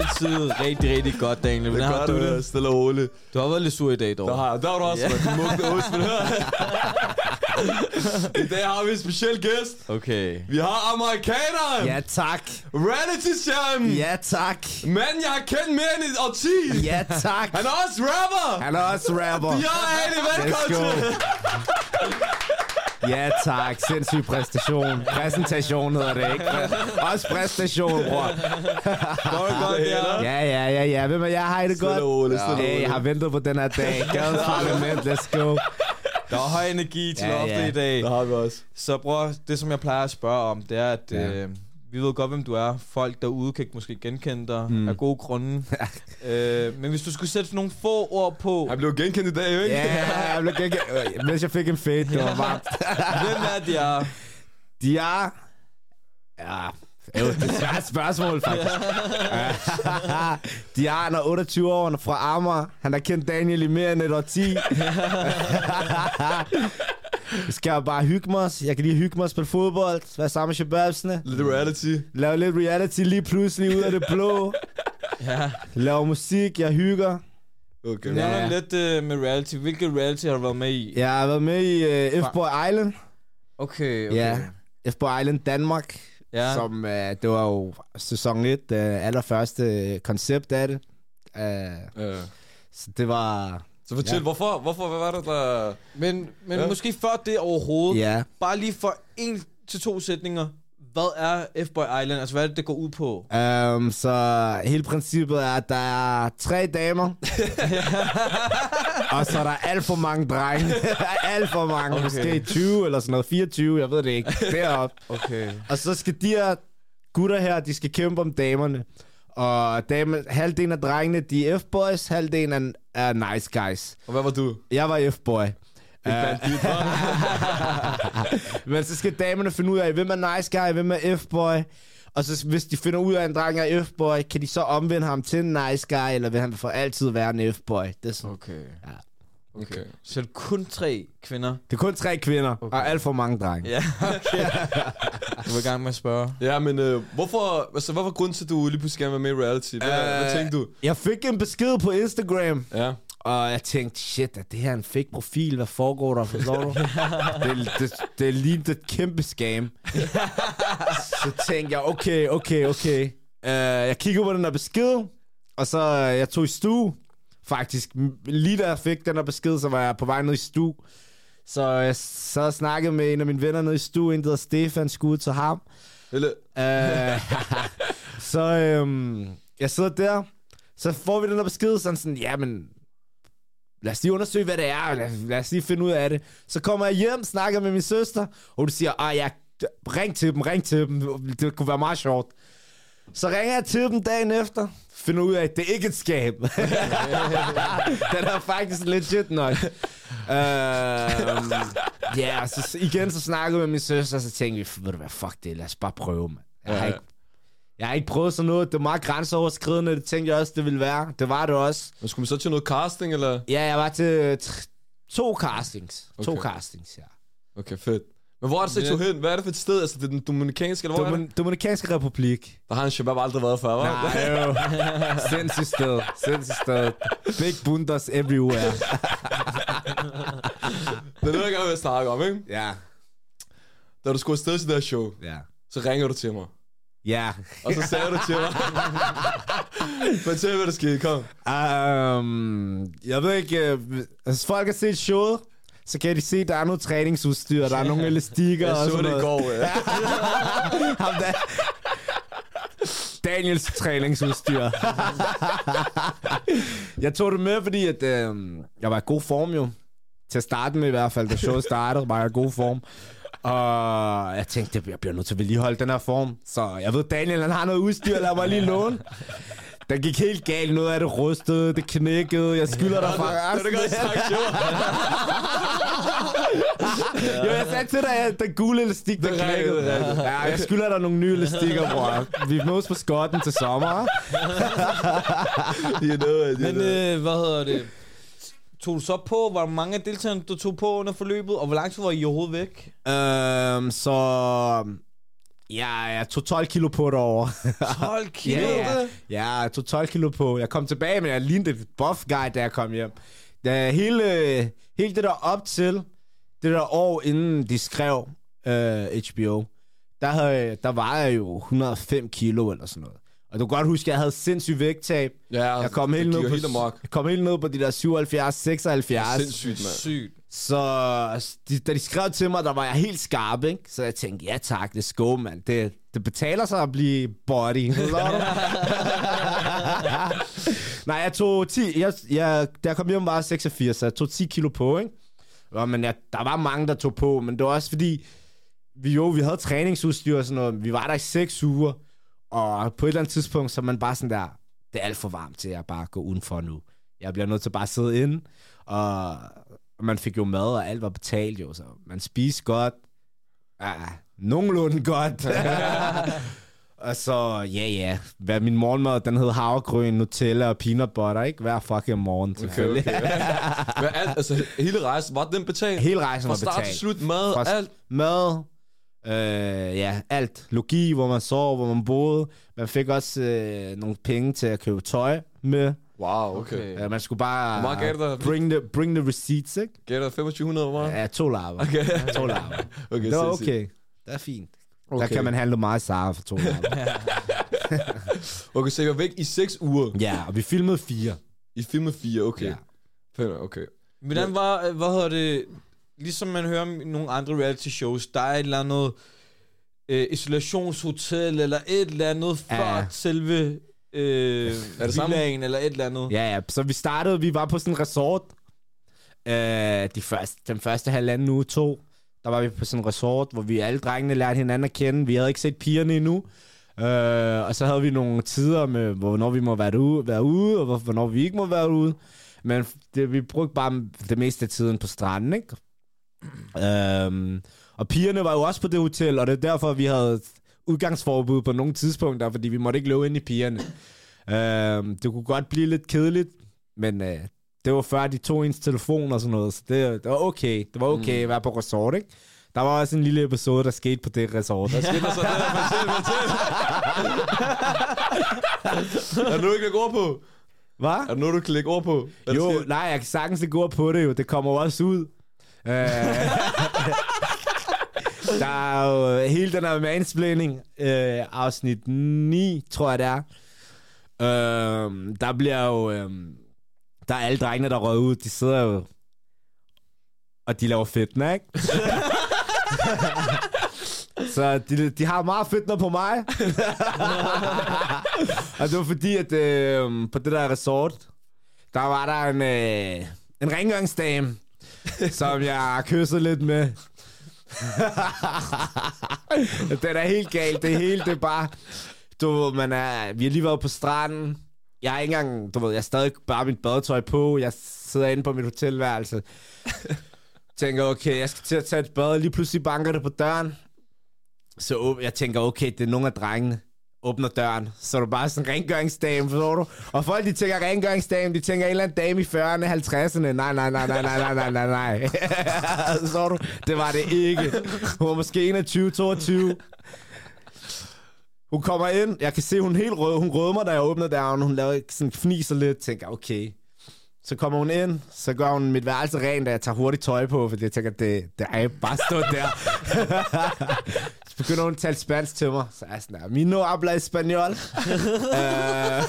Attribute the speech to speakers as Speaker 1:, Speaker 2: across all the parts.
Speaker 1: altid
Speaker 2: rigtig, rigtig godt, Daniel. Hvordan har du det?
Speaker 1: Stille og roligt.
Speaker 2: Du har været lidt sur i dag, dog.
Speaker 1: Der har, der har du også
Speaker 2: Ja.
Speaker 1: været mugne vil du høre? I dag har vi en speciel gæst.
Speaker 2: Okay.
Speaker 1: Vi har amerikaneren.
Speaker 3: Ja, tak.
Speaker 1: Reality-stjernen.
Speaker 3: Ja, tak.
Speaker 1: Manden, jeg har kendt mere end et årti.
Speaker 3: Ja, tak.
Speaker 1: Han er også rapper.
Speaker 3: Han er også rapper.
Speaker 1: Ja, Ali, velkommen til.
Speaker 3: Ja, tak. Sindssyg præstation. Præsentation hedder det, ikke? Også præstation, bror.
Speaker 2: Går det godt, der?
Speaker 3: Ja, ja, ja, ja. Hvem er jeg? Hej, det godt?
Speaker 1: stille og
Speaker 3: Hey, jeg har ventet på den her dag. Gadens parlament, let's go.
Speaker 2: Der er høj energi til
Speaker 3: Ja,
Speaker 2: loftet
Speaker 3: ja.
Speaker 2: i dag.
Speaker 1: Der har vi også.
Speaker 2: Så bror, det som jeg plejer at spørge om, det er, at
Speaker 3: Ja.
Speaker 2: øh, vi ved godt, hvem du er. Folk derude kan måske genkende dig mm. af gode grunde. øh, men hvis du skulle sætte nogle få ord på...
Speaker 1: Jeg blev genkendt i dag, jo ikke?
Speaker 3: Ja, yeah, jeg blev genkendt. Øh, mens jeg fik en fade, det var varmt.
Speaker 2: hvem er de er?
Speaker 3: De er... Ja, det er et svært spørgsmål, faktisk. de har, han er 28 år, han er fra Amager. Han har kendt Daniel i mere end et år 10. Jeg skal bare hygge mig. Jeg kan lige hygge mig, spille fodbold, være sammen med shababsene.
Speaker 1: Lidt reality.
Speaker 3: Lave lidt reality lige pludselig ud af det blå.
Speaker 2: ja.
Speaker 3: Lave musik, jeg hygger.
Speaker 1: Okay.
Speaker 3: Ja.
Speaker 2: Nævner lidt øh, med reality. Hvilke reality har du været med i?
Speaker 3: Jeg har været med i øh, F-Boy Island.
Speaker 2: Okay, okay.
Speaker 3: Ja. F-Boy Island Danmark.
Speaker 2: Ja.
Speaker 3: Som, øh, det var jo sæson 1, øh, allerførste koncept af det. Uh,
Speaker 1: øh.
Speaker 3: Så det var...
Speaker 1: Så fortæl,
Speaker 3: Ja.
Speaker 1: hvorfor, hvorfor, hvad var det, der...
Speaker 2: Men, men
Speaker 1: Ja.
Speaker 2: måske før det overhovedet,
Speaker 3: Ja,
Speaker 2: bare lige for en til to sætninger. Hvad er F-Boy Island? Altså, hvad er det, det går ud på?
Speaker 3: um, så hele princippet er, at der er tre damer. og så er der alt for mange drenge. alt for mange.
Speaker 2: Okay.
Speaker 3: Måske 20 eller sådan noget. 24, jeg ved det ikke. Deroppe.
Speaker 2: Okay.
Speaker 3: Og så skal de her gutter her, de skal kæmpe om damerne. Og dame, halvdelen af drengene, de er F-boys, halvdelen er, er nice guys.
Speaker 1: Og hvad var du?
Speaker 3: Jeg var F-boy. Men så skal damerne finde ud af, hvem er nice guy, hvem er F-boy. Og så hvis de finder ud af, at en dreng er F-boy, kan de så omvende ham til en nice guy, eller vil han for altid være en F-boy? Det er, sådan.
Speaker 2: Okay.
Speaker 3: Ja.
Speaker 1: Okay.
Speaker 2: Så er det kun tre kvinder?
Speaker 3: det er kun tre kvinder,
Speaker 2: Okay.
Speaker 3: og alt for mange drenge.
Speaker 2: Ja, okay. du var i gang med at spørge.
Speaker 1: Ja, men øh, hvorfor, altså, hvorfor grunden til, at du lige pludselig gerne vil være med i reality? Hvad, øh, hvad tænkte du?
Speaker 3: Jeg fik en besked på Instagram,
Speaker 1: Ja.
Speaker 3: Og jeg tænkte, shit, er det her en fake profil? Hvad foregår der? Forstår du? det, det, det lignede et kæmpe scam. så tænkte jeg, okay, okay, okay. Uh, jeg kiggede på den der besked, og så uh, jeg tog i stue. Faktisk, lige da jeg fik den der besked, så var jeg på vej ned i stue. Så jeg sad og snakkede med en af mine venner nede i stue, en der hedder Stefan, skud til ham.
Speaker 1: Eller,
Speaker 3: Øh, så øhm, jeg sidder der, så får vi den der besked, sådan sådan, ja, men lad os lige undersøge, hvad det er, lad, lad os lige finde ud af det. Så kommer jeg hjem, snakker med min søster, og hun siger, ah ja, ring til dem, ring til dem, det kunne være meget sjovt. Så ringer jeg til dem dagen efter, finder ud af, at det er ikke et skab. den er faktisk legit nok. Øhm, Ja, og så igen så snakkede jeg med min søster, og så tænkte vi, ved du hvad, fuck det, lad os bare prøve, man. Jeg har ikke, jeg har ikke prøvet sådan noget, det var meget grænseoverskridende, det tænkte jeg også, det ville være. Det var det også.
Speaker 1: men skulle man så til noget casting, eller?
Speaker 3: Ja, jeg var til to castings. Okay. To castings, ja.
Speaker 1: Okay, fedt. Men hvor er det så, I tog hen? Hvad er det for et sted? Altså, det er den dominikanske, eller hvor er det?
Speaker 3: Domin- Dominikanske Republik.
Speaker 1: Der har en shabab aldrig været før, hva'?
Speaker 3: Nej, jo. Sindssygt sted. Sindssygt sted. Big bunders everywhere.
Speaker 1: Det er det, jeg gerne vil snakke om, ikke?
Speaker 3: Ja.
Speaker 1: Da du skulle afsted til det her show,
Speaker 3: Ja.
Speaker 1: så ringer du til mig.
Speaker 3: Ja.
Speaker 1: Og så sagde du til mig. Fortæl, hvad der skete. Kom.
Speaker 3: Um, jeg ved ikke, uh, hvis folk har set showet, så kan de se, at der er noget træningsudstyr, der er nogle elastikker
Speaker 1: Jeg
Speaker 3: og
Speaker 1: så
Speaker 3: sådan
Speaker 1: det i
Speaker 3: noget.
Speaker 1: går, ja.
Speaker 3: Ham der. Daniels træningsudstyr. jeg tog det med, fordi at, øh, jeg var i god form jo. Til at starte med i hvert fald, da showet startede, var jeg i god form. Og jeg tænkte, jeg bliver nødt til at vedligeholde den her form. Så jeg ved, Daniel han har noget udstyr, lad mig lige låne. Den gik helt galt, noget af det rustede, det knækkede, jeg skylder dig fra
Speaker 1: Det er det godt sagt, jo.
Speaker 3: Jo, jeg sagde til dig, at den gule elastik, der
Speaker 1: er
Speaker 3: knækkede. Ja, jeg skylder dig nogle nye elastikker, bror. Vi mødes på skotten til sommer.
Speaker 1: You know it, you
Speaker 2: Men
Speaker 1: know
Speaker 2: øh, hvad hedder det? Tog du så på, hvor mange af deltagerne, du tog på under forløbet, og hvor lang tid var I overhovedet væk?
Speaker 3: Øhm, så... Ja, jeg tog 12 kilo på derovre.
Speaker 2: 12 kilo.
Speaker 3: Ja, ja. ja, jeg tog 12 kilo på. Jeg kom tilbage, men jeg lignede et buff guy, da jeg kom hjem. Da hele, hele det der op til, det der år inden de skrev øh, HBO, der, havde, der var jeg jo 105 kilo eller sådan noget. Og du kan godt huske, at jeg havde sindssygt vægttab.
Speaker 1: Ja,
Speaker 3: Jeg kom helt ned på, jeg kom helt ned på de der 77, 76.
Speaker 1: Sindssygt, mand.
Speaker 2: Sygt.
Speaker 3: Så altså, de, da de skrev til mig, der var jeg helt skarp, ikke? Så jeg tænkte, ja tak, let's go, mand. Det, det betaler sig at blive body. Nej, jeg tog 10... Jeg, jeg, da jeg kom hjem, var jeg 86, så jeg tog 10 kilo på, ikke? Ja, men jeg, der var mange, der tog på, men det var også fordi... Vi, jo, vi havde træningsudstyr og sådan noget. Vi var der i 6 uger, og på et eller andet tidspunkt, så man bare sådan der... Det er alt for varmt til at bare gå udenfor nu. Jeg bliver nødt til bare at sidde inde, og og man fik jo mad, og alt var betalt jo, så man spiste godt. Ja, nogenlunde godt. og så, ja ja, hvad min morgenmad, den hed havregryn, Nutella og peanut butter, ikke? Hver fucking morgen,
Speaker 1: Okay,
Speaker 3: selvfølgelig.
Speaker 1: okay. Men alt, altså, hele rejsen, var den betalt?
Speaker 3: Hele rejsen
Speaker 1: Fra
Speaker 3: var
Speaker 1: start til
Speaker 3: betalt.
Speaker 1: slut, mad,
Speaker 3: Fra-
Speaker 1: alt.
Speaker 3: Mad, øh, ja, alt. Logi, hvor man sov, hvor man boede. Man fik også øh, nogle penge til at købe tøj med.
Speaker 1: Wow, okay.
Speaker 2: Okay.
Speaker 3: Ja, man skulle bare
Speaker 1: Hvor meget gav det dig?
Speaker 3: bring, the, bring the receipts, ikke?
Speaker 1: Gav dig 2500, hvor meget?
Speaker 3: Ja, to larver.
Speaker 1: Okay.
Speaker 3: To larver.
Speaker 1: okay,
Speaker 3: Det var okay. Det er fint. Okay. Der kan man handle meget Sara for to larver.
Speaker 1: Okay, så jeg var væk i 6 uger.
Speaker 3: ja, og vi filmede fire.
Speaker 1: I filmede 4, okay.
Speaker 3: Ja.
Speaker 1: Fem, okay.
Speaker 2: Hvordan var, øh, hvad hedder det, ligesom man hører om nogle andre reality shows, der er et eller andet øh, isolationshotel, eller et eller andet før
Speaker 3: Ja.
Speaker 2: selve øh,
Speaker 1: Er det
Speaker 2: villaen, eller et eller andet.
Speaker 3: Ja, ja. Så vi startede, vi var på sådan en resort. Øh, de første, den første halvanden uge, to, der var vi på sådan en resort, hvor vi alle drengene lærte hinanden at kende. Vi havde ikke set pigerne endnu. Øh, og så havde vi nogle tider med, hvornår vi må være ude, være ude og hvor- hvornår vi ikke må være ude. Men det, vi brugte bare det meste af tiden på stranden, ikke? Øhm, og pigerne var jo også på det hotel, og det er derfor, vi havde udgangsforbud på nogle tidspunkter, fordi vi måtte ikke løbe ind i pigerne. øhm, det kunne godt blive lidt kedeligt, men øh, det var før, de tog ens telefon og sådan noget, så det, det var okay. Det var okay mm. at være på resort, ikke? Der var også en lille episode, der skete på det resort. Der skete,
Speaker 1: Det er så det, fortæl, fortæl. er der du kan lægge ord på?
Speaker 3: Hvad?
Speaker 1: Er der noget, du kan lægge ord på? Hvad der
Speaker 3: Jo, nej, jeg kan sagtens lægge ord på det jo. Det kommer også ud. Der er jo øh, hele den her mansplaining, øh, afsnit 9, tror jeg det er. Øh, der bliver jo... Øh, der er alle drengene, der røg ud, de sidder jo... Og de laver fedtene, ikke? Så de, de har meget fedtner på mig. og det var fordi, at øh, på det der resort, der var der en, øh, en rengøringsdame, som jeg kyssede lidt med. den er helt galt. Det hele, det er bare... Du ved, man er, vi har lige været på stranden. Jeg er ikke engang... Du ved, jeg har stadig bare mit badetøj på. Jeg sidder inde på mit hotelværelse. tænker, okay, jeg skal til at tage et bad. Lige pludselig banker det på døren. Så jeg tænker, okay, det er nogle af drengene åbner døren, så er du bare sådan en rengøringsdame, forstår du? Og folk, de tænker rengøringsdame, de tænker en eller anden dame i 40'erne, 50'erne. Nej, nej, nej, nej, nej, nej, nej, nej, nej. du? Det var det ikke. Hun var måske 21, 22. Hun kommer ind, jeg kan se, hun er helt rød. Hun rødmer, da jeg åbner døren. Hun laver sådan fniser lidt, tænker, okay. Så kommer hun ind, så gør hun mit værelse rent, da jeg tager hurtigt tøj på, fordi jeg tænker, det, det er jeg bare stået der. begynder hun at tale spansk til mig. Så er jeg sådan Mino habla español. Øh,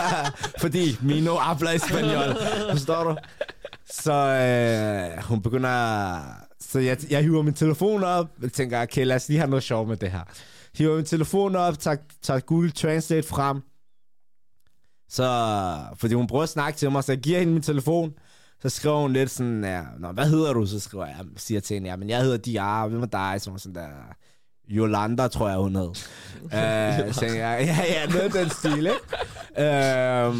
Speaker 3: fordi Mino habla español. Forstår du? Så øh, hun begynder... Så jeg, jeg hiver min telefon op, og tænker, okay, lad os lige have noget sjov med det her. Hiver min telefon op, tager, tager Google Translate frem, så, fordi hun prøver at snakke til mig, så jeg giver hende min telefon. Så skriver hun lidt sådan, ja, Nå, hvad hedder du? Så skriver jeg, siger til hende, ja, men jeg hedder Diara, hvem er dig? Så var hun sådan der, Yolanda, tror jeg, hun hed. så tænker jeg, ja, ja, noget den stil, ikke? Uh,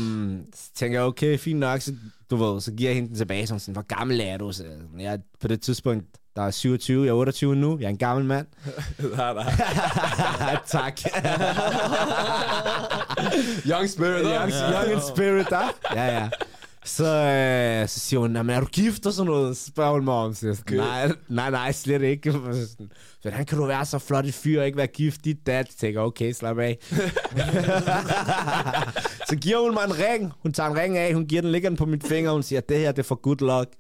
Speaker 3: så tænker jeg, okay, fint nok, så, du ved, så giver jeg hende den tilbage, så sådan, hvor gammel er du? Så jeg, på det tidspunkt, der er 27, jeg er 28 nu, jeg er en gammel mand.
Speaker 1: nej, nej.
Speaker 3: tak.
Speaker 1: Young spirit,
Speaker 3: young, young in spirit, der. Ja, ja. Så, øh, så siger hun, men er du gift og sådan noget? Så spørger hun mig om. Så jeg sådan, nej, nej, nej, slet ikke. Så sådan, Hvordan kan du være så flot et fyr og ikke være gift? Dit dad. Så tænker jeg, okay, slap af. så giver hun mig en ring. Hun tager en ring af, hun giver den, ligger den på mit finger, hun siger, det her det er for good luck.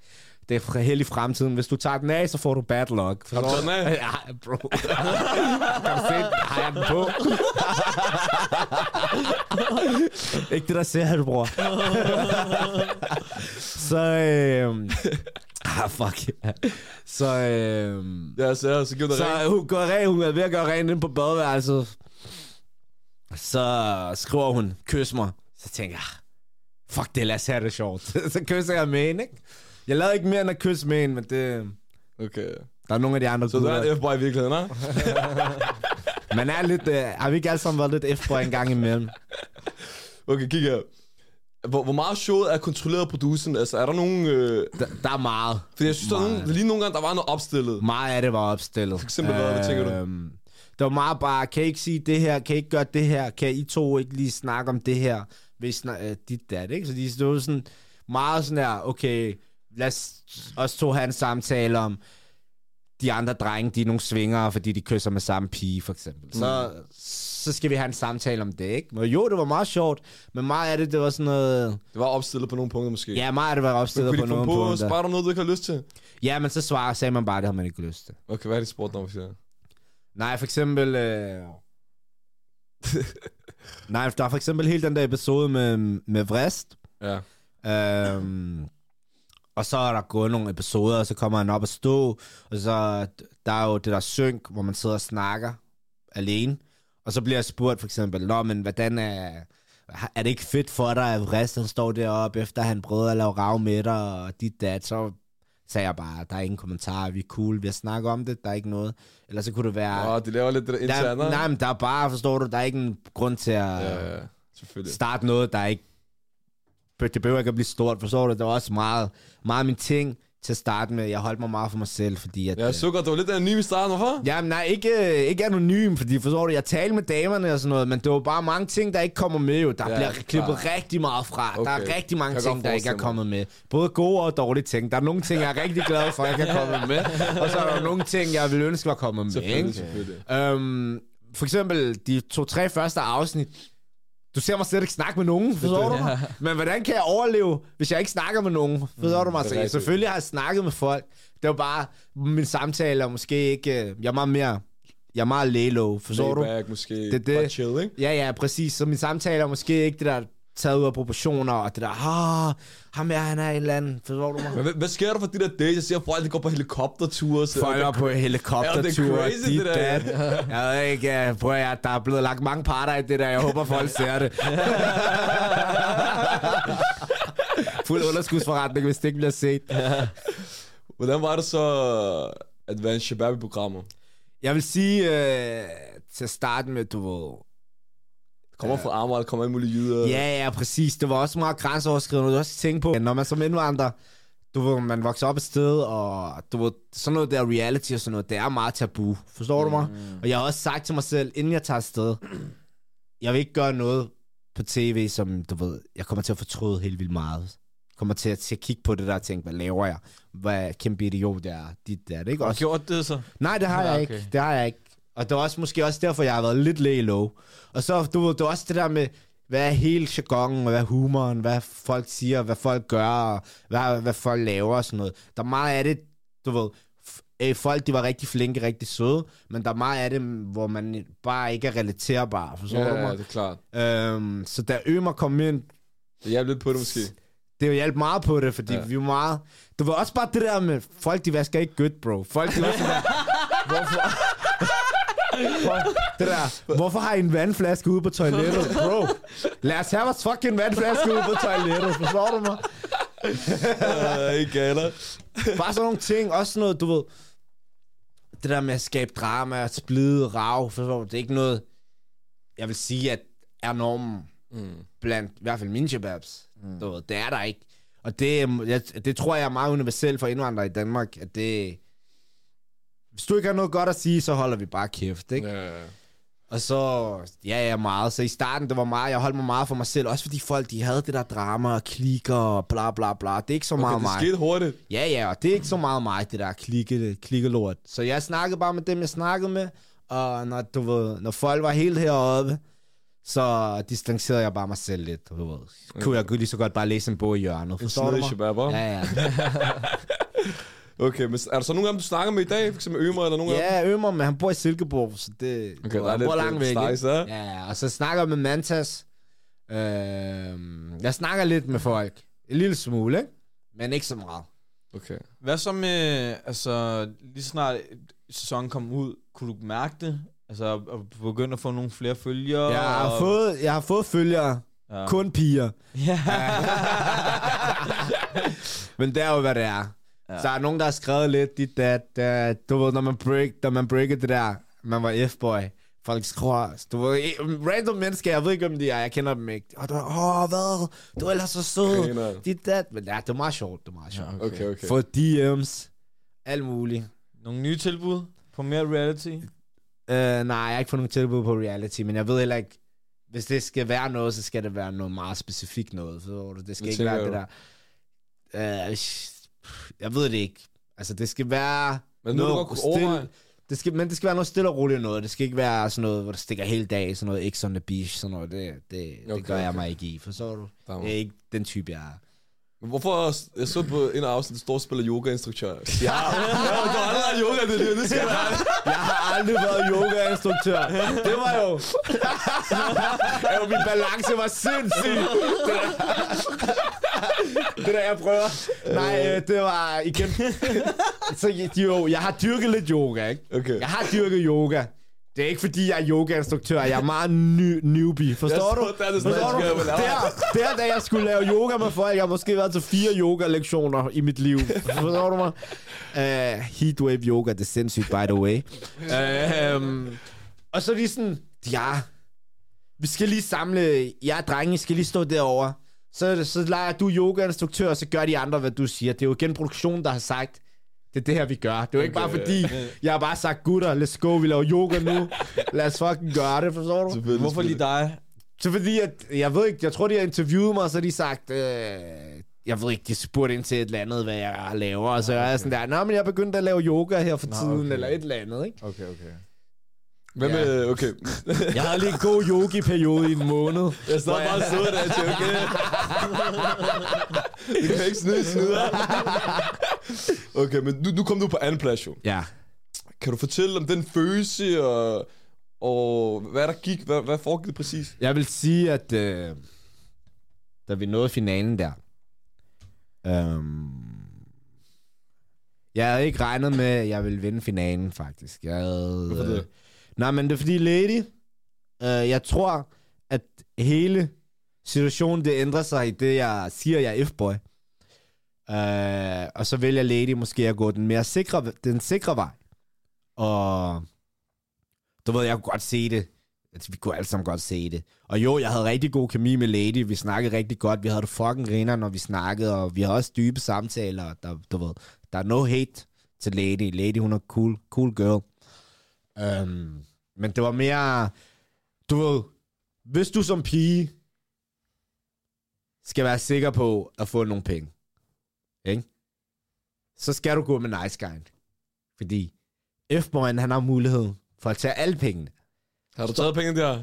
Speaker 3: Det er held i fremtiden. Hvis du tager den af, så får du bad luck.
Speaker 1: Har du taget den af?
Speaker 3: Ja, bro. kan du se, har jeg den på? ikke det, der ser du, bror. så, øhm... Ah, fuck. Så, øhm...
Speaker 1: Ja, så, så giv dig
Speaker 3: Så
Speaker 1: ring.
Speaker 3: hun, går ren, hun er ved at gøre rent ind på badeværelset. Så skriver hun, kys mig. Så tænker jeg, fuck det, lad os have det sjovt. så kysser jeg med hende, ikke? Jeg lavede ikke mere end at kysse med hende, men det...
Speaker 1: Okay.
Speaker 3: Der er nogle af de andre
Speaker 1: Så du er en F-boy i virkeligheden, ha'?
Speaker 3: Man er lidt... Uh, har vi ikke alle sammen været lidt F-boy en gang imellem?
Speaker 1: Okay, kig her. Hvor, hvor meget showet er kontrolleret af produceren? Altså, er der nogen... Øh...
Speaker 3: Der, der er meget.
Speaker 1: Fordi jeg synes, der er nogen, lige nogle gange, der var noget opstillet.
Speaker 3: Meget af det var opstillet. For
Speaker 1: eksempel hvad? Hvad tænker du?
Speaker 3: Øhm, det var meget bare, kan I ikke sige det her? Kan I ikke gøre det her? Kan I to ikke lige snakke om det her? Hvis uh, dit dat, ikke? Så de stod sådan meget sådan her, okay, lad os os to have en samtale om, de andre drenge, de er nogle svingere, fordi de kysser med samme pige, for eksempel. Så, så skal vi have en samtale om det, ikke? Men jo, det var meget sjovt, men meget af det, det var sådan noget...
Speaker 1: Det var opstillet på nogle punkter, måske.
Speaker 3: Ja, meget af det var opstillet
Speaker 1: kunne
Speaker 3: på
Speaker 1: de
Speaker 3: nogle
Speaker 1: på,
Speaker 3: punkter.
Speaker 1: spørger du noget, du ikke har lyst til?
Speaker 3: Ja, men så svarer, sagde man bare, det har man ikke lyst til.
Speaker 1: Okay, hvad er det spurgt om, siger
Speaker 3: Nej, for eksempel... Øh... Nej, der er for eksempel hele den der episode med, med Vrist.
Speaker 1: Ja.
Speaker 3: Øhm, og så er der gået nogle episoder, og så kommer han op og stå, og så der er jo det der synk, hvor man sidder og snakker alene. Og så bliver jeg spurgt for eksempel, Nå, men hvordan er... Er det ikke fedt for dig, at Vrist han står deroppe, efter han prøvede at lave rav med dig, og dit dat, så sagde jeg bare, der er ingen kommentarer, vi er cool, vi har snakket om det, der er ikke noget. Eller så kunne det være...
Speaker 1: Åh, de laver lidt det der
Speaker 3: nej, men der er bare, forstår du, der er ikke en grund til at
Speaker 1: Ja, ja,
Speaker 3: starte noget, der ikke... Det behøver ikke at blive stort, forstår du? Det var også meget, meget min ting til at starte med. Jeg holdt mig meget for mig selv, fordi at...
Speaker 1: Ja,
Speaker 3: øh,
Speaker 1: sukker, du var lidt anonym i starten, hvorfor?
Speaker 3: Jamen, nej, ikke, ikke anonym, fordi forstår du, jeg talte med damerne og sådan noget, men det var bare mange ting, der ikke kommer med jo. Der
Speaker 1: Ja,
Speaker 3: bliver klippet rigtig meget fra. Okay. Der er rigtig mange
Speaker 1: Kan jeg
Speaker 3: ting, der ikke er kommet med. Både gode og dårlige ting. Der er nogle ting, jeg er rigtig glad for, at ikke er kommet med. Og så er der nogle ting, jeg ville ønske var kommet med.
Speaker 1: Selvfølgelig,
Speaker 3: Ikke?
Speaker 1: selvfølgelig.
Speaker 3: Øhm, for eksempel de to-tre første afsnit. Du ser mig slet ikke snakke med nogen, forstår du mig? Men hvordan kan jeg overleve, hvis jeg ikke snakker med nogen? Forstår du mig? Så
Speaker 1: rigtigt.
Speaker 3: selvfølgelig har jeg snakket med folk. Det var bare, min samtale er måske ikke... øh, Jeg er meget mere... Jeg er meget lay-low, forstår du?
Speaker 1: Layback, måske.
Speaker 3: Det det.
Speaker 1: Bare chill, ikke?
Speaker 3: Ja, ja, præcis. Så min samtale er måske ikke det der taget ud af proportioner, og det der, ah, ham er, han er en eller anden, forstår du mig?
Speaker 1: Men hvad, hvad sker der for de der dates? Jeg ser folk, der går på helikopterture. Så
Speaker 3: Folk er på helikopterture,
Speaker 1: Ja, det er
Speaker 3: dit
Speaker 1: der.
Speaker 3: dat. Jeg ved ikke, prøv at der er blevet lagt mange parter i det der. Jeg håber, folk ser det. Fuld underskudsforretning, hvis det ikke bliver set.
Speaker 1: Hvordan var det så at være en shabab i programmet?
Speaker 3: Jeg vil sige, uh, til at starte med, du ved...
Speaker 1: Kommer fra Amager, kommer alle mulige jyder.
Speaker 3: Ja, ja, præcis. Det var også meget grænseoverskridende. Du også tænke på, når man som indvandrer, du ved, man vokser op et sted, og du ved, sådan noget der reality og sådan noget, det er meget tabu. Forstår du mig? Og jeg har også sagt til mig selv, inden jeg tager afsted, jeg vil ikke gøre noget på tv, som du ved, jeg kommer til at fortryde helt vildt meget. Kommer til at, til at kigge på det der og tænke, hvad laver jeg? Hvad kæmpe idiot jeg er? Dit der, det ikke
Speaker 2: Har
Speaker 3: også?
Speaker 2: gjort det så?
Speaker 3: Nej, det har
Speaker 2: Ja,
Speaker 3: jeg
Speaker 2: okay.
Speaker 3: ikke. Det har jeg ikke. Og det er også måske også derfor, jeg har været lidt lay low. Og så, du ved, det er også det der med, hvad er hele jargonen, og hvad er humoren, hvad folk siger, hvad folk gør, og hvad, hvad folk laver og sådan noget. Der er meget af det, du ved, øh, folk de var rigtig flinke, rigtig søde, men der er meget af det, hvor man bare ikke er relaterbar, forstår
Speaker 1: ja,
Speaker 3: du
Speaker 1: ja,
Speaker 3: mig?
Speaker 1: det er klart.
Speaker 3: Øhm, så da Ømer kom ind,
Speaker 1: Det hjalp lidt på det, måske.
Speaker 3: det jo hjalp meget på det, fordi
Speaker 1: Ja.
Speaker 3: ja. vi var meget... Det var også bare det der med, folk de vasker ikke gødt, bro. Folk de var sådan der, hvorfor... Det der, hvorfor har I en vandflaske ude på toilettet, bro? Lad os have vores fucking vandflaske ude på toilettet, forstår du mig?
Speaker 1: Uh, ikke galer.
Speaker 3: Bare sådan nogle ting. Også sådan noget, du ved... Det der med at skabe drama, at splide, rav, forstår du? Det er ikke noget, jeg vil sige, at er normen
Speaker 1: Mm.
Speaker 3: blandt i hvert fald mine shababs. Mm. Du ved, det er der ikke. Og det, jeg, det tror jeg er meget universelt for indvandrere i Danmark, at det... Hvis du ikke har noget godt at sige, så holder vi bare kæft, ikke?
Speaker 1: Ja, ja.
Speaker 3: Og så, ja, ja, meget. Så i starten, det var meget, jeg holdt mig meget for mig selv. Også fordi folk, de havde det der drama og klikker og bla bla bla. Det er ikke så meget
Speaker 1: Okay, det
Speaker 3: mig.
Speaker 1: skete hurtigt.
Speaker 3: Ja, ja, og det er ikke så meget mig, det der klikke, klikkelort. Så jeg snakkede bare med dem, jeg snakkede med. Og når, du ved, når folk var helt heroppe, så distancerede jeg bare mig selv lidt. Du ved. Kunne jeg lige så godt bare læse en bog i hjørnet. Forstår du mig? Ja, ja.
Speaker 1: Okay, men er der så nogen af dem, du snakker med i dag? For eksempel Ømer eller nogen af dem?
Speaker 3: Ja, Ømer, men han bor i Silkeborg, så det
Speaker 1: Okay, der er lidt,
Speaker 3: langt væk.
Speaker 1: slice, ja.
Speaker 3: Ja, og så snakker jeg med Mantas. Øh, jeg snakker lidt med folk. En lille smule, ikke? Men ikke så meget.
Speaker 1: Okay.
Speaker 2: Hvad så med, altså, lige snart sæsonen kom ud, kunne du mærke det? Altså, at begynde at få nogle flere følgere?
Speaker 3: Jeg har
Speaker 2: og-
Speaker 3: fået, jeg har fået følgere.
Speaker 2: Ja.
Speaker 3: Kun piger.
Speaker 2: Ja.
Speaker 3: Men det er jo, hvad det er.
Speaker 2: Ja.
Speaker 3: Så er der nogen, der har skrevet lidt dit, dat, dat. Du ved, når man, break, når man breaker det der, man var F-boy. Folk skriver, du ved, random mennesker, jeg ved ikke, om de er, jeg kender dem ikke. Og du åh, hvad? Du er ellers så sød. Dit, dat. Men ja, det er meget sjovt, det er meget sjovt.
Speaker 2: Ja,
Speaker 1: Okay, okay.
Speaker 3: Få DM's. Alt muligt.
Speaker 2: Nogle nye tilbud på mere reality?
Speaker 3: Uh, nej, jeg har ikke fået nogen tilbud på reality, men jeg ved heller ikke, hvis det skal være noget, så skal det være noget meget specifikt noget. Så det skal
Speaker 1: Hvad
Speaker 3: ikke være
Speaker 1: tænker
Speaker 3: det der... Uh, jeg ved det ikke. Altså, det skal være...
Speaker 1: Men nu kunne overveje.
Speaker 3: det skal, men det skal være noget stille og roligt noget. Det skal ikke være sådan noget, hvor det stikker hele dag, sådan noget X on the beach, sådan noget. Det, det,
Speaker 1: Okay,
Speaker 3: det gør jeg
Speaker 1: okay.
Speaker 3: mig ikke i, forstår du? Det er ikke den type, jeg er.
Speaker 1: Men Hvorfor, jeg så på en af afsnit, du står og spiller yoga-instruktør. Ja, du har aldrig været yoga, det, det skal være.
Speaker 3: Jeg har aldrig været yoga-instruktør. Det var jo... jo min balance var sindssyg. Det der, det der jeg prøver. Nej, øh, det var igen... Så jo, jeg har dyrket lidt yoga, ikke?
Speaker 1: Okay.
Speaker 3: Jeg har dyrket yoga. Det er ikke fordi, jeg er yoga-instruktør. Jeg er meget ny, newbie. Forstår du? Forstår du? Der, der, da jeg skulle lave yoga med folk, jeg har måske været til fire yoga-lektioner i mit liv. Forstår du mig? Uh, heatwave yoga, det er sindssygt, by the way. Uh, um, og så de sådan, ja, vi skal lige samle, jeg drenge, I skal lige stå derovre. Så, så leger du yoga-instruktør, og så gør de andre, hvad du siger. Det er jo igen produktionen, der har sagt, det er det her, vi gør. Det er jo ikke
Speaker 1: Okay.
Speaker 3: bare fordi, jeg har bare sagt, gutter, let's go, vi laver yoga nu. Lad os fucking gøre det, forstår du?
Speaker 1: Selvfølgelig,
Speaker 2: Hvorfor lige dig?
Speaker 3: Så fordi, at, jeg ved ikke, jeg tror, de har interviewet mig, og så har de sagt, øh, jeg ved ikke, de spurgte ind til et eller andet, hvad jeg laver, og så er jeg sådan der, nå, men jeg er begyndt at lave yoga her for tiden,
Speaker 2: okay.
Speaker 3: eller et eller andet, ikke?
Speaker 2: Okay, okay.
Speaker 1: Hvad med, okay.
Speaker 3: Jeg havde lige en god yogi-periode i en måned.
Speaker 1: Jeg står bare sidder der tænker, okay. Vi kan ikke snyde, snyder. Okay, men nu, nu kom du på anden plads jo.
Speaker 3: Ja.
Speaker 1: Kan du fortælle om den følelse, og, og hvad der gik? Hvad, hvad foregik præcis?
Speaker 3: Jeg vil sige, at øh, da vi nåede finalen der, øhm, jeg havde ikke regnet med, at jeg ville vinde finalen, faktisk. Jeg havde,
Speaker 1: Hvorfor det?
Speaker 3: Øh, nej, men det er fordi Lady, øh, jeg tror, at hele situationen, det ændrer sig i det, jeg siger, jeg er F-boy. Øh, og så vælger Lady måske at gå den mere sikre, den sikre vej. Og du ved, jeg kunne godt se det. Altså, vi kunne alle sammen godt se det. Og jo, jeg havde rigtig god kemi med Lady. Vi snakkede rigtig godt. Vi havde det fucking griner, når vi snakkede. Og vi havde også dybe samtaler. Der, du ved, der er no hate til Lady. Lady, hun er cool, cool girl. Um, men det var mere... Du ved, hvis du som pige skal være sikker på at få nogle penge, ikke? så skal du gå med nice guy. Fordi F-boyen, han har mulighed for at tage alle pengene.
Speaker 1: Har du taget penge der?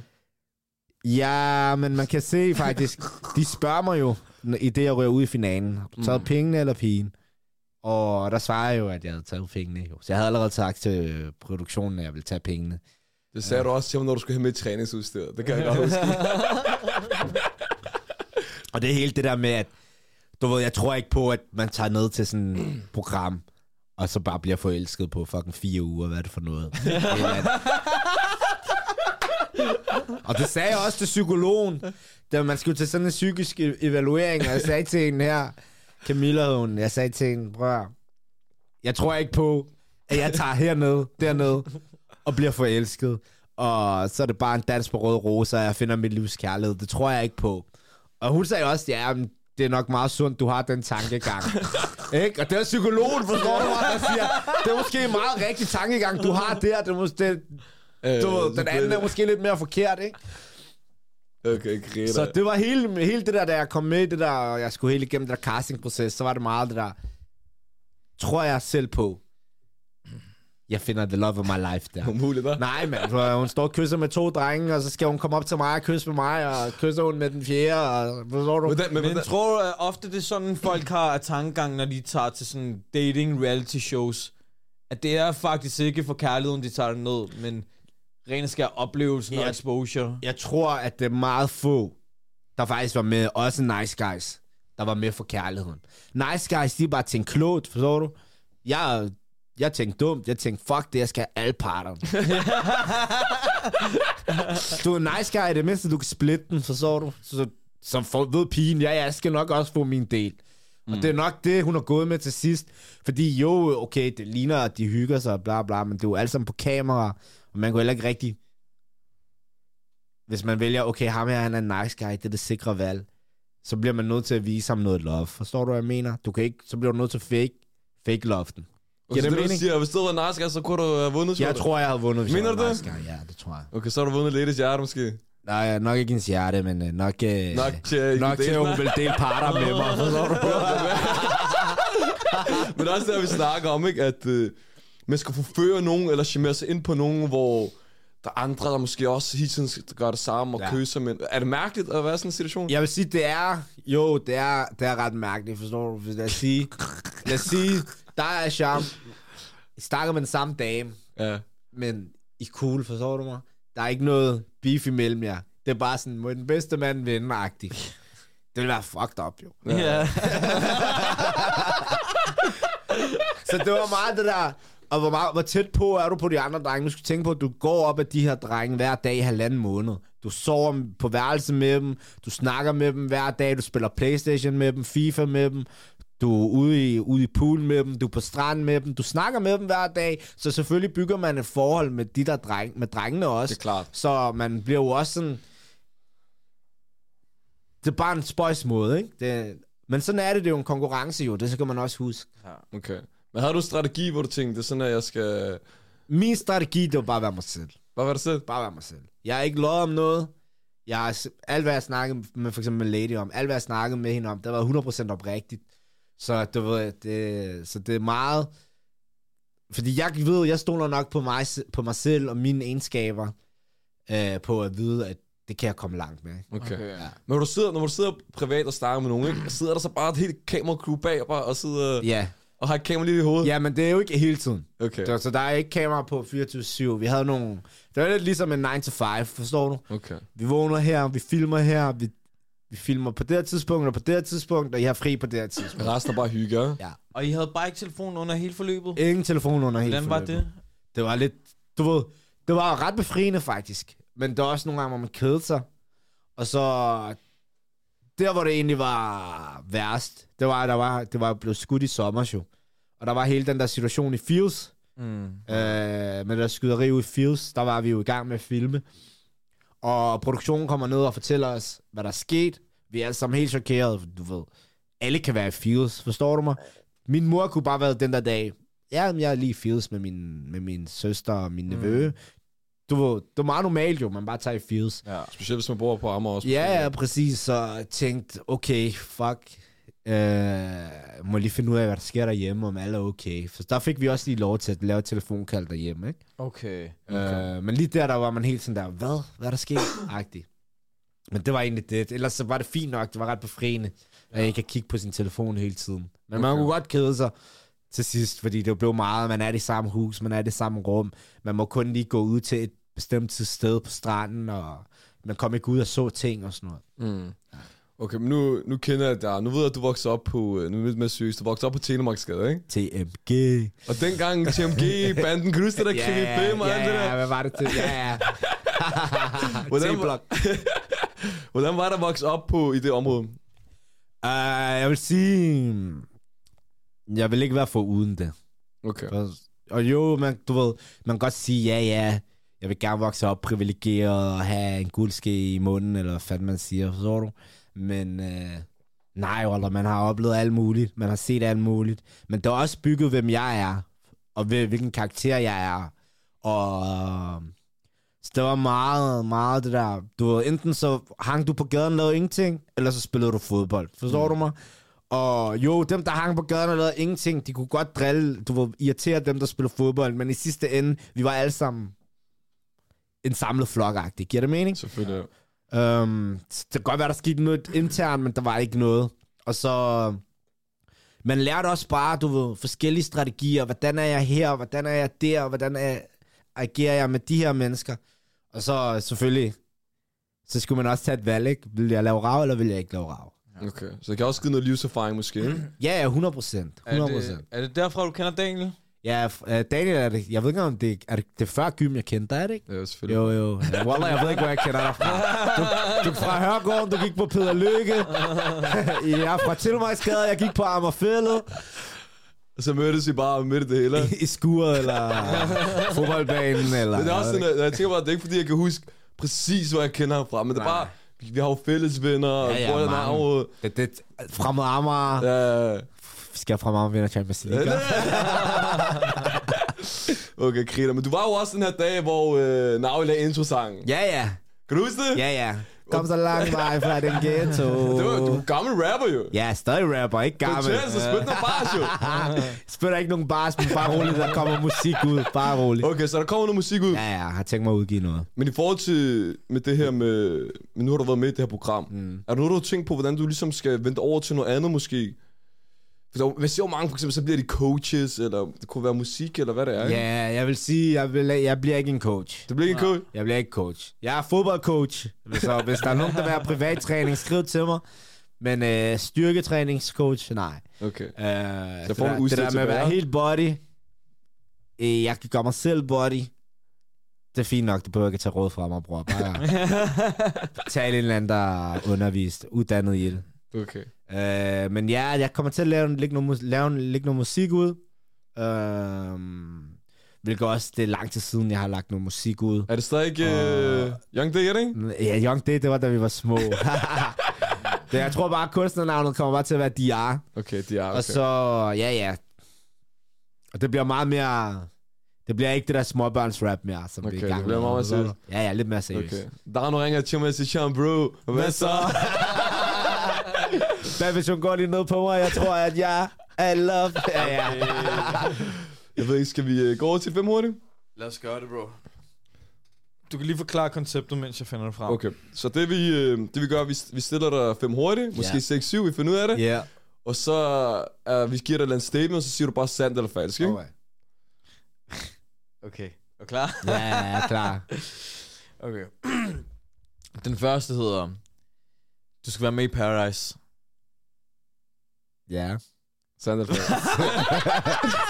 Speaker 3: Ja, men man kan se faktisk, de spørger mig jo, i det jeg rører ud i finalen, har du taget mm. pengene eller pigen? Og der svarer jeg jo, at jeg havde taget pengene. Jo. Så jeg havde allerede sagt til produktionen, at jeg ville tage pengene.
Speaker 1: Det sagde du også til mig, når du skulle have med i træningsudstyr. Det kan jeg godt huske.
Speaker 3: Og det er helt det der med, at du ved, jeg tror ikke på, at man tager ned til sådan et program, og så bare bliver forelsket på fucking fire uger. Hvad er det for noget? Og det sagde jeg også til psykologen, da man skulle til sådan en psykisk evaluering, og jeg sagde til hende her, Camilla hed hun. Jeg sagde til hende, prøv at jeg tror ikke på, at jeg tager herned, derned, og bliver forelsket. Og så er det bare en dans på rød rose, og jeg finder mit livs kærlighed. Det tror jeg ikke på. Og hun sagde også, ja, men det er nok meget sundt, du har den tankegang. ikke? Og det er psykologen, forstår du mig, der siger, det er måske en meget rigtig tankegang, du har der. Det måske, det,
Speaker 1: Øh,
Speaker 3: du, den anden er måske lidt mere forkert, ikke?
Speaker 1: Okay, Greta.
Speaker 3: Så det var hele, hele det der, da jeg kom med det der, og jeg skulle helt igennem det der castingproces, så var det meget det der, tror jeg selv på, jeg finder the love of my life der.
Speaker 1: Umuligt, hva'?
Speaker 3: Nej, mand. Hun står og kysser med to drenge, og så skal hun komme op til mig og kysse med mig, og kysser hun med den fjerde, og forstår du?
Speaker 1: Men,
Speaker 2: Men
Speaker 1: hvordan,
Speaker 2: tror du ofte, det er sådan, folk har af tankegang, når de tager til sådan dating reality shows, at det er faktisk ikke for kærligheden, de tager det ned, men rent skal oplevelsen og
Speaker 3: Ja.
Speaker 2: exposure.
Speaker 3: Jeg tror, at det er meget få, der faktisk var med, også nice guys, der var med for kærligheden. Nice guys, de er bare tænkt klogt, forstår du? Jeg, jeg tænkte dumt, jeg tænkte, fuck det, jeg skal have alle parterne. du er nice guy, det mindste, du kan splitte den, forstår du? Så, som for, ved pigen, ja, jeg skal nok også få min del. Mm. Og det er nok det, hun har gået med til sidst. Fordi jo, okay, det ligner, at de hygger sig og bla bla, men det er jo alt sammen på kamera, og man kunne heller ikke rigtig hvis man vælger, okay, ham her, han er en nice guy, det er det sikre valg, så bliver man nødt til at vise ham noget love. Forstår du, hvad jeg mener? Du kan ikke, så bliver du nødt til at fake, fake love den.
Speaker 1: okay,
Speaker 3: det
Speaker 1: det, du
Speaker 3: mening?
Speaker 1: siger, hvis det var nice guy, så kunne du have vundet,
Speaker 3: Jeg
Speaker 1: du?
Speaker 3: tror, jeg havde vundet, hvis
Speaker 1: Mener
Speaker 3: jeg var
Speaker 1: du
Speaker 3: nice guy. Ja, det tror jeg.
Speaker 1: Okay, så har du vundet i hjerte, måske.
Speaker 3: Nej, nok ikke hendes hjerte, men uh, nok, uh,
Speaker 1: Nok til,
Speaker 3: nok til, at hun vil dele parter med mig. Forstår du?
Speaker 1: Men også der, vi snakker om, ikke, at øh, man skal forføre nogen, eller charmere sig ind på nogen, hvor der er andre, der måske også hele tiden gøre det samme og
Speaker 3: Ja.
Speaker 1: kysser. Men er det mærkeligt at være i sådan en situation?
Speaker 3: Jeg vil sige, det er, jo, det er, det er ret mærkeligt, forstår du? Lad os sige, lad os sige, der er charme. I snakker med den samme dame,
Speaker 1: Ja.
Speaker 3: men I er cool, forstår du mig? Der er ikke noget beef imellem jer. Det er bare sådan, må den bedste mand vinde -agtigt. Det vil være fucked up, jo.
Speaker 2: Ja.
Speaker 3: Så det var meget det der, og hvor, meget, hvor tæt på er du på de andre drenge? Du skal tænke på, at du går op af de her drenge hver dag i halvanden måned. Du sover på værelse med dem, du snakker med dem hver dag, du spiller Playstation med dem, FIFA med dem, du er ude i, ude i poolen med dem, du er på stranden med dem, du snakker med dem hver dag, så selvfølgelig bygger man et forhold med de der dreng, med drengene også.
Speaker 1: Det er klart.
Speaker 3: Så man bliver jo også sådan... Det er bare en spøjs måde, ikke? Det, men sådan er det, det er jo en konkurrence jo, det skal man også huske.
Speaker 1: Okay. Men havde du en strategi, hvor du tænkte, det er sådan, at jeg skal...
Speaker 3: Min strategi, det var bare at være mig selv.
Speaker 1: Hvad var det selv?
Speaker 3: Bare være mig selv. Jeg er ikke lovet om noget. Jeg har, alt, hvad jeg snakkede med for eksempel med Lady om, alt, hvad jeg snakkede med hende om, det var 100% oprigtigt. Så, du ved, det, så det er meget... Fordi jeg ved, jeg stoler nok på mig, på mig selv og mine egenskaber, øh, på at vide, at det kan jeg komme langt med.
Speaker 1: Okay.
Speaker 2: Okay.
Speaker 1: okay. Men når du, sidder, når du sidder privat og snakker med nogen, ikke? sidder der så bare et helt kameracrew bag og, bare, og, sidder,
Speaker 3: Ja.
Speaker 1: Og har et kamera lige i hovedet?
Speaker 3: ja, men det er jo ikke hele tiden.
Speaker 1: Okay.
Speaker 3: Så der er ikke kamera på 24-7. Vi havde nogle... Det var lidt ligesom en 9-to-5, forstår du?
Speaker 1: Okay.
Speaker 3: Vi vågner her, vi filmer her, vi, vi filmer på det her tidspunkt og på det her tidspunkt, og I har fri på det her tidspunkt.
Speaker 1: Resten er bare hygge, ja?
Speaker 2: Og I havde bare ikke telefon under hele forløbet?
Speaker 3: Ingen telefon under hele
Speaker 2: Hvordan var
Speaker 3: forløbet.
Speaker 2: det?
Speaker 3: Det var lidt, du ved, det var ret befriende faktisk. Men der var også nogle gange, hvor man kedede sig. Og så, der hvor det egentlig var værst, det var, der var, det var blevet skudt i sommer, jo. Og der var hele den der situation i Fields,
Speaker 2: Mm.
Speaker 3: øh, med der skyderi ude i Fields, der var vi jo i gang med at filme. Og produktionen kommer ned og fortæller os, hvad der er sket. Vi er alle sammen helt chokerede, for du ved. Alle kan være i Fields, forstår du mig? Min mor kunne bare være den der dag. Ja, jeg er lige i Fields med min, med min søster og min nevø. Du ved, det er meget normalt jo, man bare tager i Fields.
Speaker 2: Ja.
Speaker 1: Specielt hvis man bor på Amager også.
Speaker 3: Ja, ja, præcis. Så jeg tænkte, okay, fuck. Øh, må lige finde ud af, hvad der sker derhjemme, om alle er okay. For der fik vi også lige lov til at lave et telefonkald derhjemme, ikke?
Speaker 2: Okay.
Speaker 3: Okay. Øh, men lige der, der var man helt sådan der, hvad? Hvad er der sket? Agtig. Men det var egentlig det. Ellers så var det fint nok. Det var ret befriende, at jeg ikke kan kigge på sin telefon hele tiden. Men man
Speaker 1: Okay.
Speaker 3: kunne godt kede sig til sidst, fordi det blev meget. Man er i det samme hus, man er i det samme rum. Man må kun lige gå ud til et bestemt sted på stranden, og man kom ikke ud og så ting og sådan noget.
Speaker 1: Mm. Okay, men nu, nu kender jeg dig. Nu ved jeg, at du voksede op på... øh, Nu er lidt mere seriøst. Du voksede op på Telemarksgade, ikke?
Speaker 3: TMG.
Speaker 1: Og dengang TMG-banden, kan du huske det der Krimi 5 og
Speaker 3: ja,
Speaker 1: alt det
Speaker 3: ja,
Speaker 1: der?
Speaker 3: hvad var det til? Ja, ja.
Speaker 1: Hvordan,
Speaker 3: T-blok.
Speaker 1: hvordan var det at vokse op på i det område?
Speaker 3: Uh, jeg vil sige... Jeg vil ikke være for uden det.
Speaker 1: Okay.
Speaker 3: Og, og jo, man, du ved, man kan godt sige, ja, ja, jeg vil gerne vokse op privilegeret og have en guldske i munden, eller hvad fanden man siger, forstår du? Men øh, nej, Walter, man har oplevet alt muligt, man har set alt muligt, men det er også bygget, hvem jeg er, og hvil- hvilken karakter jeg er. Og øh, så det var meget, meget det der, du ved, enten så hang du på gaden og lavede ingenting, eller så spillede du fodbold, forstår mm. du mig? Og jo, dem, der hang på gaden og lavede ingenting, de kunne godt drille, du ved, irritere dem, der spiller fodbold, men i sidste ende, vi var alle sammen en samlet flok -agtig. Giver det mening?
Speaker 1: Selvfølgelig. ja.
Speaker 3: Um, det kan godt være, der skete noget internt, men der var ikke noget. Og så... Man lærte også bare, du ved, forskellige strategier. Hvordan er jeg her? Hvordan er jeg der? Hvordan er, agerer jeg med de her mennesker? Og så selvfølgelig, så skulle man også tage et valg, ikke? Vil jeg lave rav, eller vil jeg ikke lave rav?
Speaker 1: Okay. Så det kan også give noget livserfaring måske, ikke?
Speaker 3: Ja, ja, 100 procent. 100
Speaker 2: Er
Speaker 3: procent.
Speaker 2: det, er det derfra, du kender Daniel?
Speaker 3: Ja, f- øh, Daniel, er det, jeg ved ikke, om det er det, det er før gym, jeg kendte dig, er det ikke?
Speaker 1: Ja, selvfølgelig.
Speaker 3: Jo, jo. Ja, Wallah, jeg ved ikke, hvor jeg kender dig fra. Du, du er fra Hørgården, du gik på Peter Lykke. jeg er fra Tilmajsgade, jeg gik på Amagerfællet.
Speaker 1: Og så mødtes I bare midt i det hele.
Speaker 3: I, skuret, eller fodboldbanen, eller...
Speaker 1: Men det er også sådan, at jeg tænker bare, det er ikke fordi, jeg kan huske præcis, hvor jeg kender ham fra, men det er bare, vi har jo fælles venner,
Speaker 3: Ja, ja, mange.
Speaker 1: nærområdet.
Speaker 3: Det, det, fremad Amager. Ja. Vi skal fremad Amager vinde Champions League.
Speaker 1: okay, Krita. Men du var jo også den her dag, hvor øh, Naui lagde introsangen.
Speaker 3: Ja, ja.
Speaker 1: Kan du huske det?
Speaker 3: Ja, ja. Kom så lang vej fra den ghetto.
Speaker 1: Det var, du er gammel rapper jo.
Speaker 3: Ja, stadig rapper, ikke gammel.
Speaker 1: Fortæl, så spil noget bars jo.
Speaker 3: Spiller ikke nogen bars, men bare roligt, der kommer musik ud. Bare roligt.
Speaker 1: Okay, så der kommer noget musik ud.
Speaker 3: Ja, ja, jeg har tænkt mig at udgive noget.
Speaker 1: Men i forhold til med det her med... Men nu har du været med i det her program. Mm. Er der noget, du har tænkt på, hvordan du ligesom skal vente over til noget andet måske? Der, hvis jeg jo mange, for eksempel, så bliver de coaches, eller det kunne være musik, eller hvad det er.
Speaker 3: Ja, jeg vil sige, jeg, vil, jeg bliver ikke en coach.
Speaker 1: Det bliver ikke en coach?
Speaker 3: Jeg bliver ikke coach. Jeg er fodboldcoach. Så hvis der er nogen, der vil have privattræning, skriv til mig. Men øh, styrketræningscoach, nej.
Speaker 1: Okay.
Speaker 3: Øh,
Speaker 1: får
Speaker 3: det,
Speaker 1: du
Speaker 3: der, det der med at være helt body, øh, jeg kan gøre mig selv body, det er fint nok, det behøver jeg ikke tage råd fra mig, bror. Bare tale en eller anden, der er undervist, uddannet i det.
Speaker 1: Okay.
Speaker 3: Øh, men ja, jeg kommer til at lave, lægge, noget, lave, lægge noget musik ud. Øh, hvilket også, det er lang tid siden, jeg har lagt noget musik ud.
Speaker 1: Er det stadig uh, Young Day, er det ikke?
Speaker 3: Ja, Young Day, det var da vi var små. det, jeg tror bare, kunstnernavnet kommer bare til at være DR.
Speaker 1: Okay, de er okay.
Speaker 3: Og så, ja, ja. Og det bliver meget mere... Det bliver ikke det der småbørnsrap mere, som vi er i
Speaker 1: Okay,
Speaker 3: gang
Speaker 1: det bliver
Speaker 3: med.
Speaker 1: meget mere seriøst.
Speaker 3: Ja, ja, lidt mere seriøst.
Speaker 1: Okay. Der er nu ringer til mig og siger, bro, hvad så?
Speaker 3: Hvad hvis hun går lige ned på mig? Jeg tror, at jeg er love. Ja, ja.
Speaker 1: Jeg ved ikke, skal vi uh, gå over til fem hurtigt?
Speaker 2: Lad os gøre det, bro. Du kan lige forklare konceptet, mens jeg finder det frem.
Speaker 1: Okay, så det vi, øh, det vi gør, vi, vi stiller dig fem hurtigt, måske. 6 7 vi finder ud af det.
Speaker 3: Ja.
Speaker 1: Og så uh, vi giver dig et eller andet statement, og så siger du bare sandt eller falsk, ikke?
Speaker 3: Okay.
Speaker 2: Okay. Er du klar?
Speaker 3: Ja, jeg er klar.
Speaker 2: Okay. Den første hedder... Du skal være med i Paradise.
Speaker 3: Ja.
Speaker 1: Sandt eller falsk?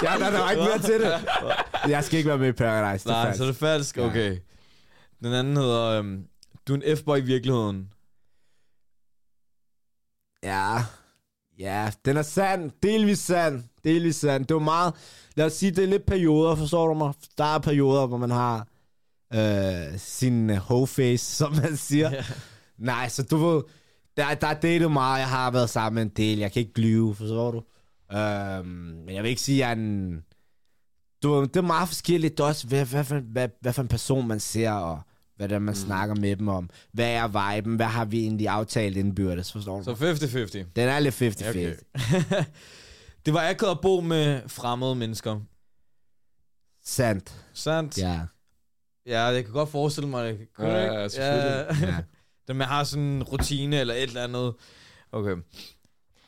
Speaker 3: Ja, der, der var ikke mere til det. Jeg skal ikke være med i Paradise. Det er
Speaker 2: Nej, så er det falsk?
Speaker 3: Ja.
Speaker 2: Okay. Den anden hedder... Øhm, du er en F-boy i virkeligheden.
Speaker 3: Ja. Ja, den er sand. Delvis sand. Delvis sand. Det er jo meget... Lad os sige, det er lidt perioder, forstår du mig? Der er perioder, hvor man har øh, sin øh, hoe-face, som man siger.
Speaker 2: Ja.
Speaker 3: Nej, så du ved... Der, der er datet meget. Jeg har været sammen med en del. Jeg kan ikke lyve, forstår du? Øhm, men jeg vil ikke sige, at jeg er en... Du, det er meget forskelligt også, hvad, hvad, hvad, hvad, hvad for en person man ser, og hvad det er, man mm. snakker med dem om. Hvad er viben? Hvad har vi egentlig aftalt indbyrdes, forstår du?
Speaker 2: Så
Speaker 3: mig?
Speaker 2: 50-50.
Speaker 3: Den er lidt 50-50.
Speaker 2: Okay. det var akavet at bo med fremmede mennesker.
Speaker 3: Sandt.
Speaker 2: Sandt?
Speaker 3: Ja.
Speaker 2: Ja, jeg kan godt forestille mig det. Kunne
Speaker 1: Ja,
Speaker 2: ikke?
Speaker 1: ja, selvfølgelig.
Speaker 3: ja.
Speaker 2: Det at have sådan en rutine eller et eller andet. Okay.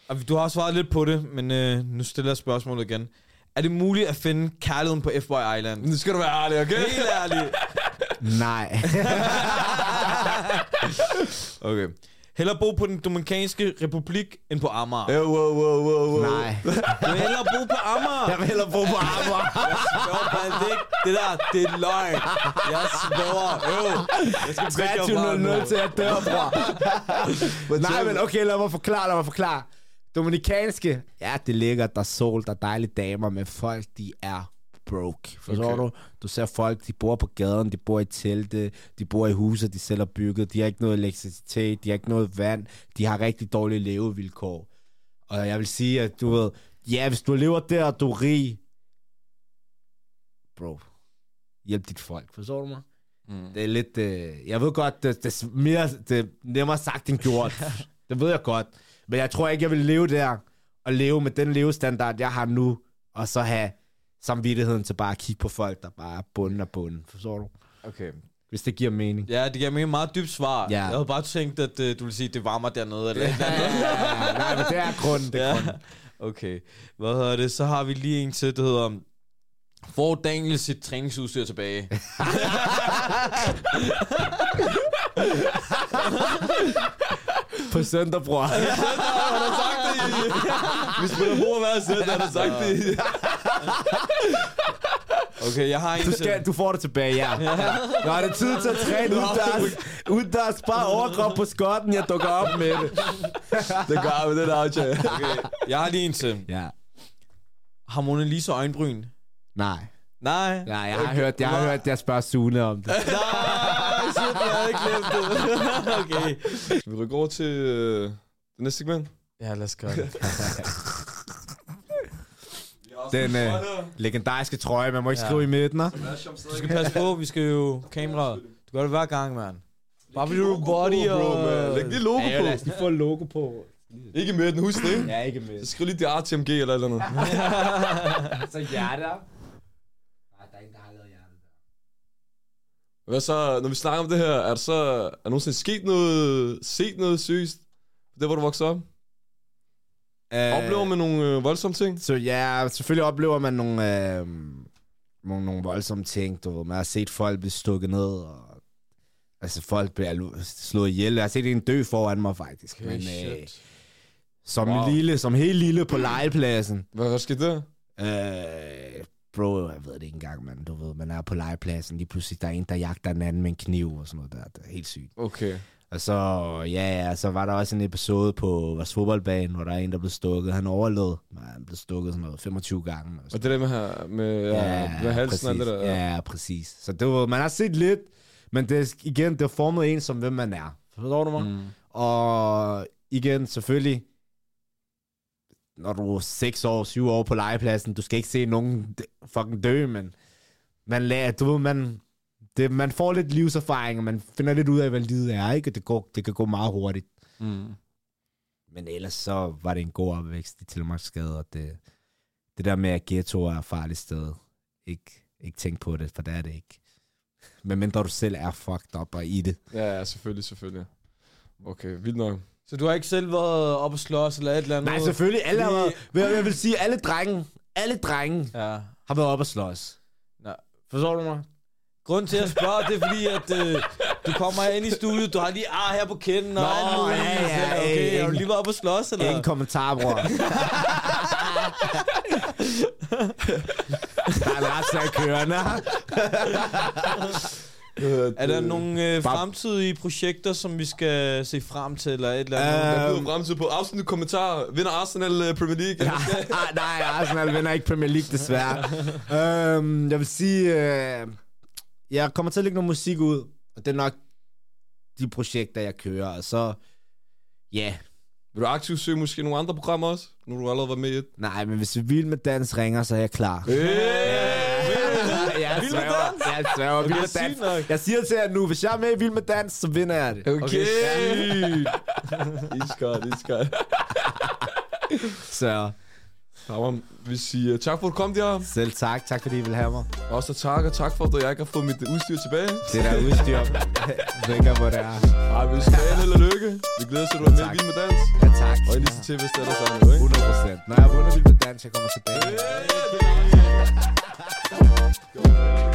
Speaker 2: Og du har også svaret lidt på det, men øh, nu stiller jeg spørgsmålet igen. Er det muligt at finde kærligheden på F-Boy Island?
Speaker 1: Nu skal du være ærlig, okay?
Speaker 2: Helt ærligt.
Speaker 3: Nej.
Speaker 2: Okay. Hellere bo på den Dominikanske Republik end på Amager.
Speaker 1: Ja, wow, wow, wow, wow.
Speaker 3: Nej.
Speaker 2: Du vil hellere bo på Amager.
Speaker 3: Jeg vil hellere bo på Amager.
Speaker 2: Jo, man, det, er ikke- det der, det er løgn. Jeg sværger. Øv. Jeg skal varm
Speaker 3: 23.00 til at dør, bror. Nej, men okay, lad mig forklare, lad mig forklare. Dominikanske, ja, det ligger, der er sol, der er dejlige damer, men folk, de er broke. Forstår
Speaker 1: Okay.
Speaker 3: du? Du ser folk, de bor på gaden, de bor i telte, de bor i huse, de selv har bygget, de har ikke noget elektricitet, de har ikke noget vand, de har rigtig dårlige levevilkår. Og jeg vil sige, at du ved, ja, hvis du lever der, og du er rig, bro, hjælp dit folk, forstår du mig?
Speaker 1: Mm.
Speaker 3: Det er lidt... Øh, jeg ved godt, det, det, er mere, det er nemmere sagt end gjort. det ved jeg godt. Men jeg tror ikke, jeg vil leve der, og leve med den levestandard, jeg har nu, og så have samvittigheden til bare at kigge på folk, der bare er bunden af bunden. Forstår du?
Speaker 2: Okay.
Speaker 3: Hvis det giver mening.
Speaker 2: Ja, det giver mig et meget dybt svar.
Speaker 3: Ja.
Speaker 2: Jeg havde bare tænkt, at uh, du ville sige, at det varmer dernede. Eller et eller.
Speaker 3: Ja, nej, men det er grunden, det er
Speaker 2: Ja.
Speaker 3: grunden.
Speaker 2: Okay. Hvad hedder det? Så har vi lige en til, der hedder... Får Daniel sit træningsudstyr tilbage?
Speaker 3: På søndag, bror.
Speaker 1: Han har sagt det. Vi spiller bord hver søndag, har sagt det.
Speaker 2: Okay, jeg har en
Speaker 3: Du, skal, du får det tilbage, ja. ja. Nå, er det tid til at træne udendørs. Udendørs, bare overkrop på skotten, jeg dukker op med det.
Speaker 1: Det gør vi, det der aftale.
Speaker 2: Okay. Jeg har lige en til.
Speaker 3: Ja.
Speaker 2: Har Mona Lisa øjenbryn?
Speaker 3: Nej.
Speaker 2: Nej.
Speaker 3: Nej, jeg har hørt, jeg har hørt, jeg spørger Sune om det.
Speaker 2: Nej, shit, jeg havde ikke glemt det. okay.
Speaker 1: Skal vi rykke over til øh, det næste segment?
Speaker 2: Ja, lad os gøre det.
Speaker 3: Den øh, legendariske trøje, man må ikke
Speaker 2: Ja.
Speaker 3: skrive i midten?
Speaker 2: Du skal passe på, vi skal jo kamera. Du gør det hver gang, mand. Bare fordi du body
Speaker 1: bro,
Speaker 2: og...
Speaker 1: man. Læg lige logo
Speaker 3: Ja,
Speaker 1: på.
Speaker 3: lige få logo på.
Speaker 1: Ikke med den, husk det?
Speaker 3: Ja, ikke med.
Speaker 1: Så skriv lige det RTMG eller eller andet.
Speaker 3: Så hjerter. Nej, der er ingen, der har lavet hjertet der.
Speaker 1: Hvad så, når vi snakker om det her, er der så er der nogensinde sket noget, set noget seriøst? Det hvor du voksede op? Oplever man nogle øh, voldsomme ting?
Speaker 3: Så ja, selvfølgelig oplever man nogle, øh, nogle, nogle voldsomme ting. Du ved. Man har set folk blive stukket ned, og altså folk bliver slået ihjel. Jeg har set en dø foran mig, faktisk.
Speaker 2: Okay,
Speaker 3: Men, øh, som,
Speaker 1: Wow.
Speaker 3: lille, som helt lille på legepladsen.
Speaker 1: Hvad, hvad skete der?
Speaker 3: Øh, bro, jeg ved det ikke engang, man. Du ved, man er på legepladsen, lige pludselig der er en, der jagter en anden med en kniv og sådan noget der. Det er helt sygt.
Speaker 1: Okay.
Speaker 3: Og så, ja, ja, så var der også en episode på vores fodboldbane, hvor der er en, der blev stukket. Han overlevede. Nej, Han blev stukket sådan noget 25 gange. Og
Speaker 1: Og det der med, her, med, ja, med halsen og det der.
Speaker 3: Ja, præcis. Så det var, man har set lidt, men det igen, det er formet en som, hvem man er. Forstår du mig?
Speaker 1: Mm.
Speaker 3: Og igen, selvfølgelig, når du er 6 år, 7 år på legepladsen, du skal ikke se nogen fucking dø, men man lærer, du ved, man, det, man får lidt livserfaring, og man finder lidt ud af, hvad livet er, ikke? Og det, går, det kan gå meget hurtigt.
Speaker 1: Mm.
Speaker 3: Men ellers så var det en god opvækst i Tilmarksgade, og det, det der med, at ghetto er et farligt sted, ikke, ikke tænk på det, for det er det ikke. Men mindre du selv er fucked up og i det.
Speaker 1: Ja, ja, selvfølgelig, selvfølgelig. Okay, vildt nok.
Speaker 2: Så du har ikke selv været op og slås eller et eller andet?
Speaker 3: Nej, selvfølgelig. Alle har været, jeg, jeg vil sige, alle drenge, alle drenge
Speaker 2: Ja.
Speaker 3: har været op og slås.
Speaker 2: Nej.
Speaker 3: Forstår du mig?
Speaker 2: Grunden til at jeg spørger, det er fordi, at øh, du kommer ind i studiet, du har lige ar her på kinden og
Speaker 3: Nå,
Speaker 2: alt muligt.
Speaker 3: ja, ja,
Speaker 2: Så, okay,
Speaker 3: ingen-
Speaker 2: har du lige været op og slås, eller?
Speaker 3: Ingen kommentar, bror. der er en retssag kørende.
Speaker 2: Er der nogle øh, fremtidige projekter, som vi skal se frem til, eller et eller andet?
Speaker 3: Øhm.
Speaker 1: fremtid på afsnit kommentar. Vinder Arsenal uh, Premier League?
Speaker 3: Ja, ah, nej, Arsenal vinder ikke Premier League, desværre. øhm, jeg vil sige, øh, jeg kommer til at lægge noget musik ud, og det er nok de projekter, jeg kører, og så, ja,
Speaker 1: Vil du aktivt søge måske nogle andre programmer også? Nu har du allerede været med i et.
Speaker 3: nej, men hvis Vild med Dans ringer, så er jeg klar.
Speaker 1: Hey!
Speaker 3: Jeg
Speaker 2: Vild med Dans?
Speaker 3: jeg sværger, Vild med Dans.
Speaker 2: nok.
Speaker 3: Jeg siger til jer nu, hvis jeg er med i Vild med Dans, så vinder jeg det.
Speaker 1: Okay.
Speaker 2: sygt.
Speaker 1: Iskold, iskold.
Speaker 3: Så
Speaker 1: Tamam, vi siger tak for, at du kom, der.
Speaker 3: Selv tak. Tak, fordi I vil have mig.
Speaker 1: Og så tak, og tak for, at jeg ikke har fået mit øh, udstyr tilbage.
Speaker 3: Det der udstyr. Lækker, hvor det er.
Speaker 1: Ej, vi skal have held og lykke. Vi glæder os til, at du er med i Vild med Dans.
Speaker 3: Ja, tak.
Speaker 1: Og en liste til, hvis det er der sammen, ikke?
Speaker 3: 100 procent. Når jeg er vundet Vild med Dans, jeg kommer tilbage.
Speaker 1: Yeah, yeah, yeah.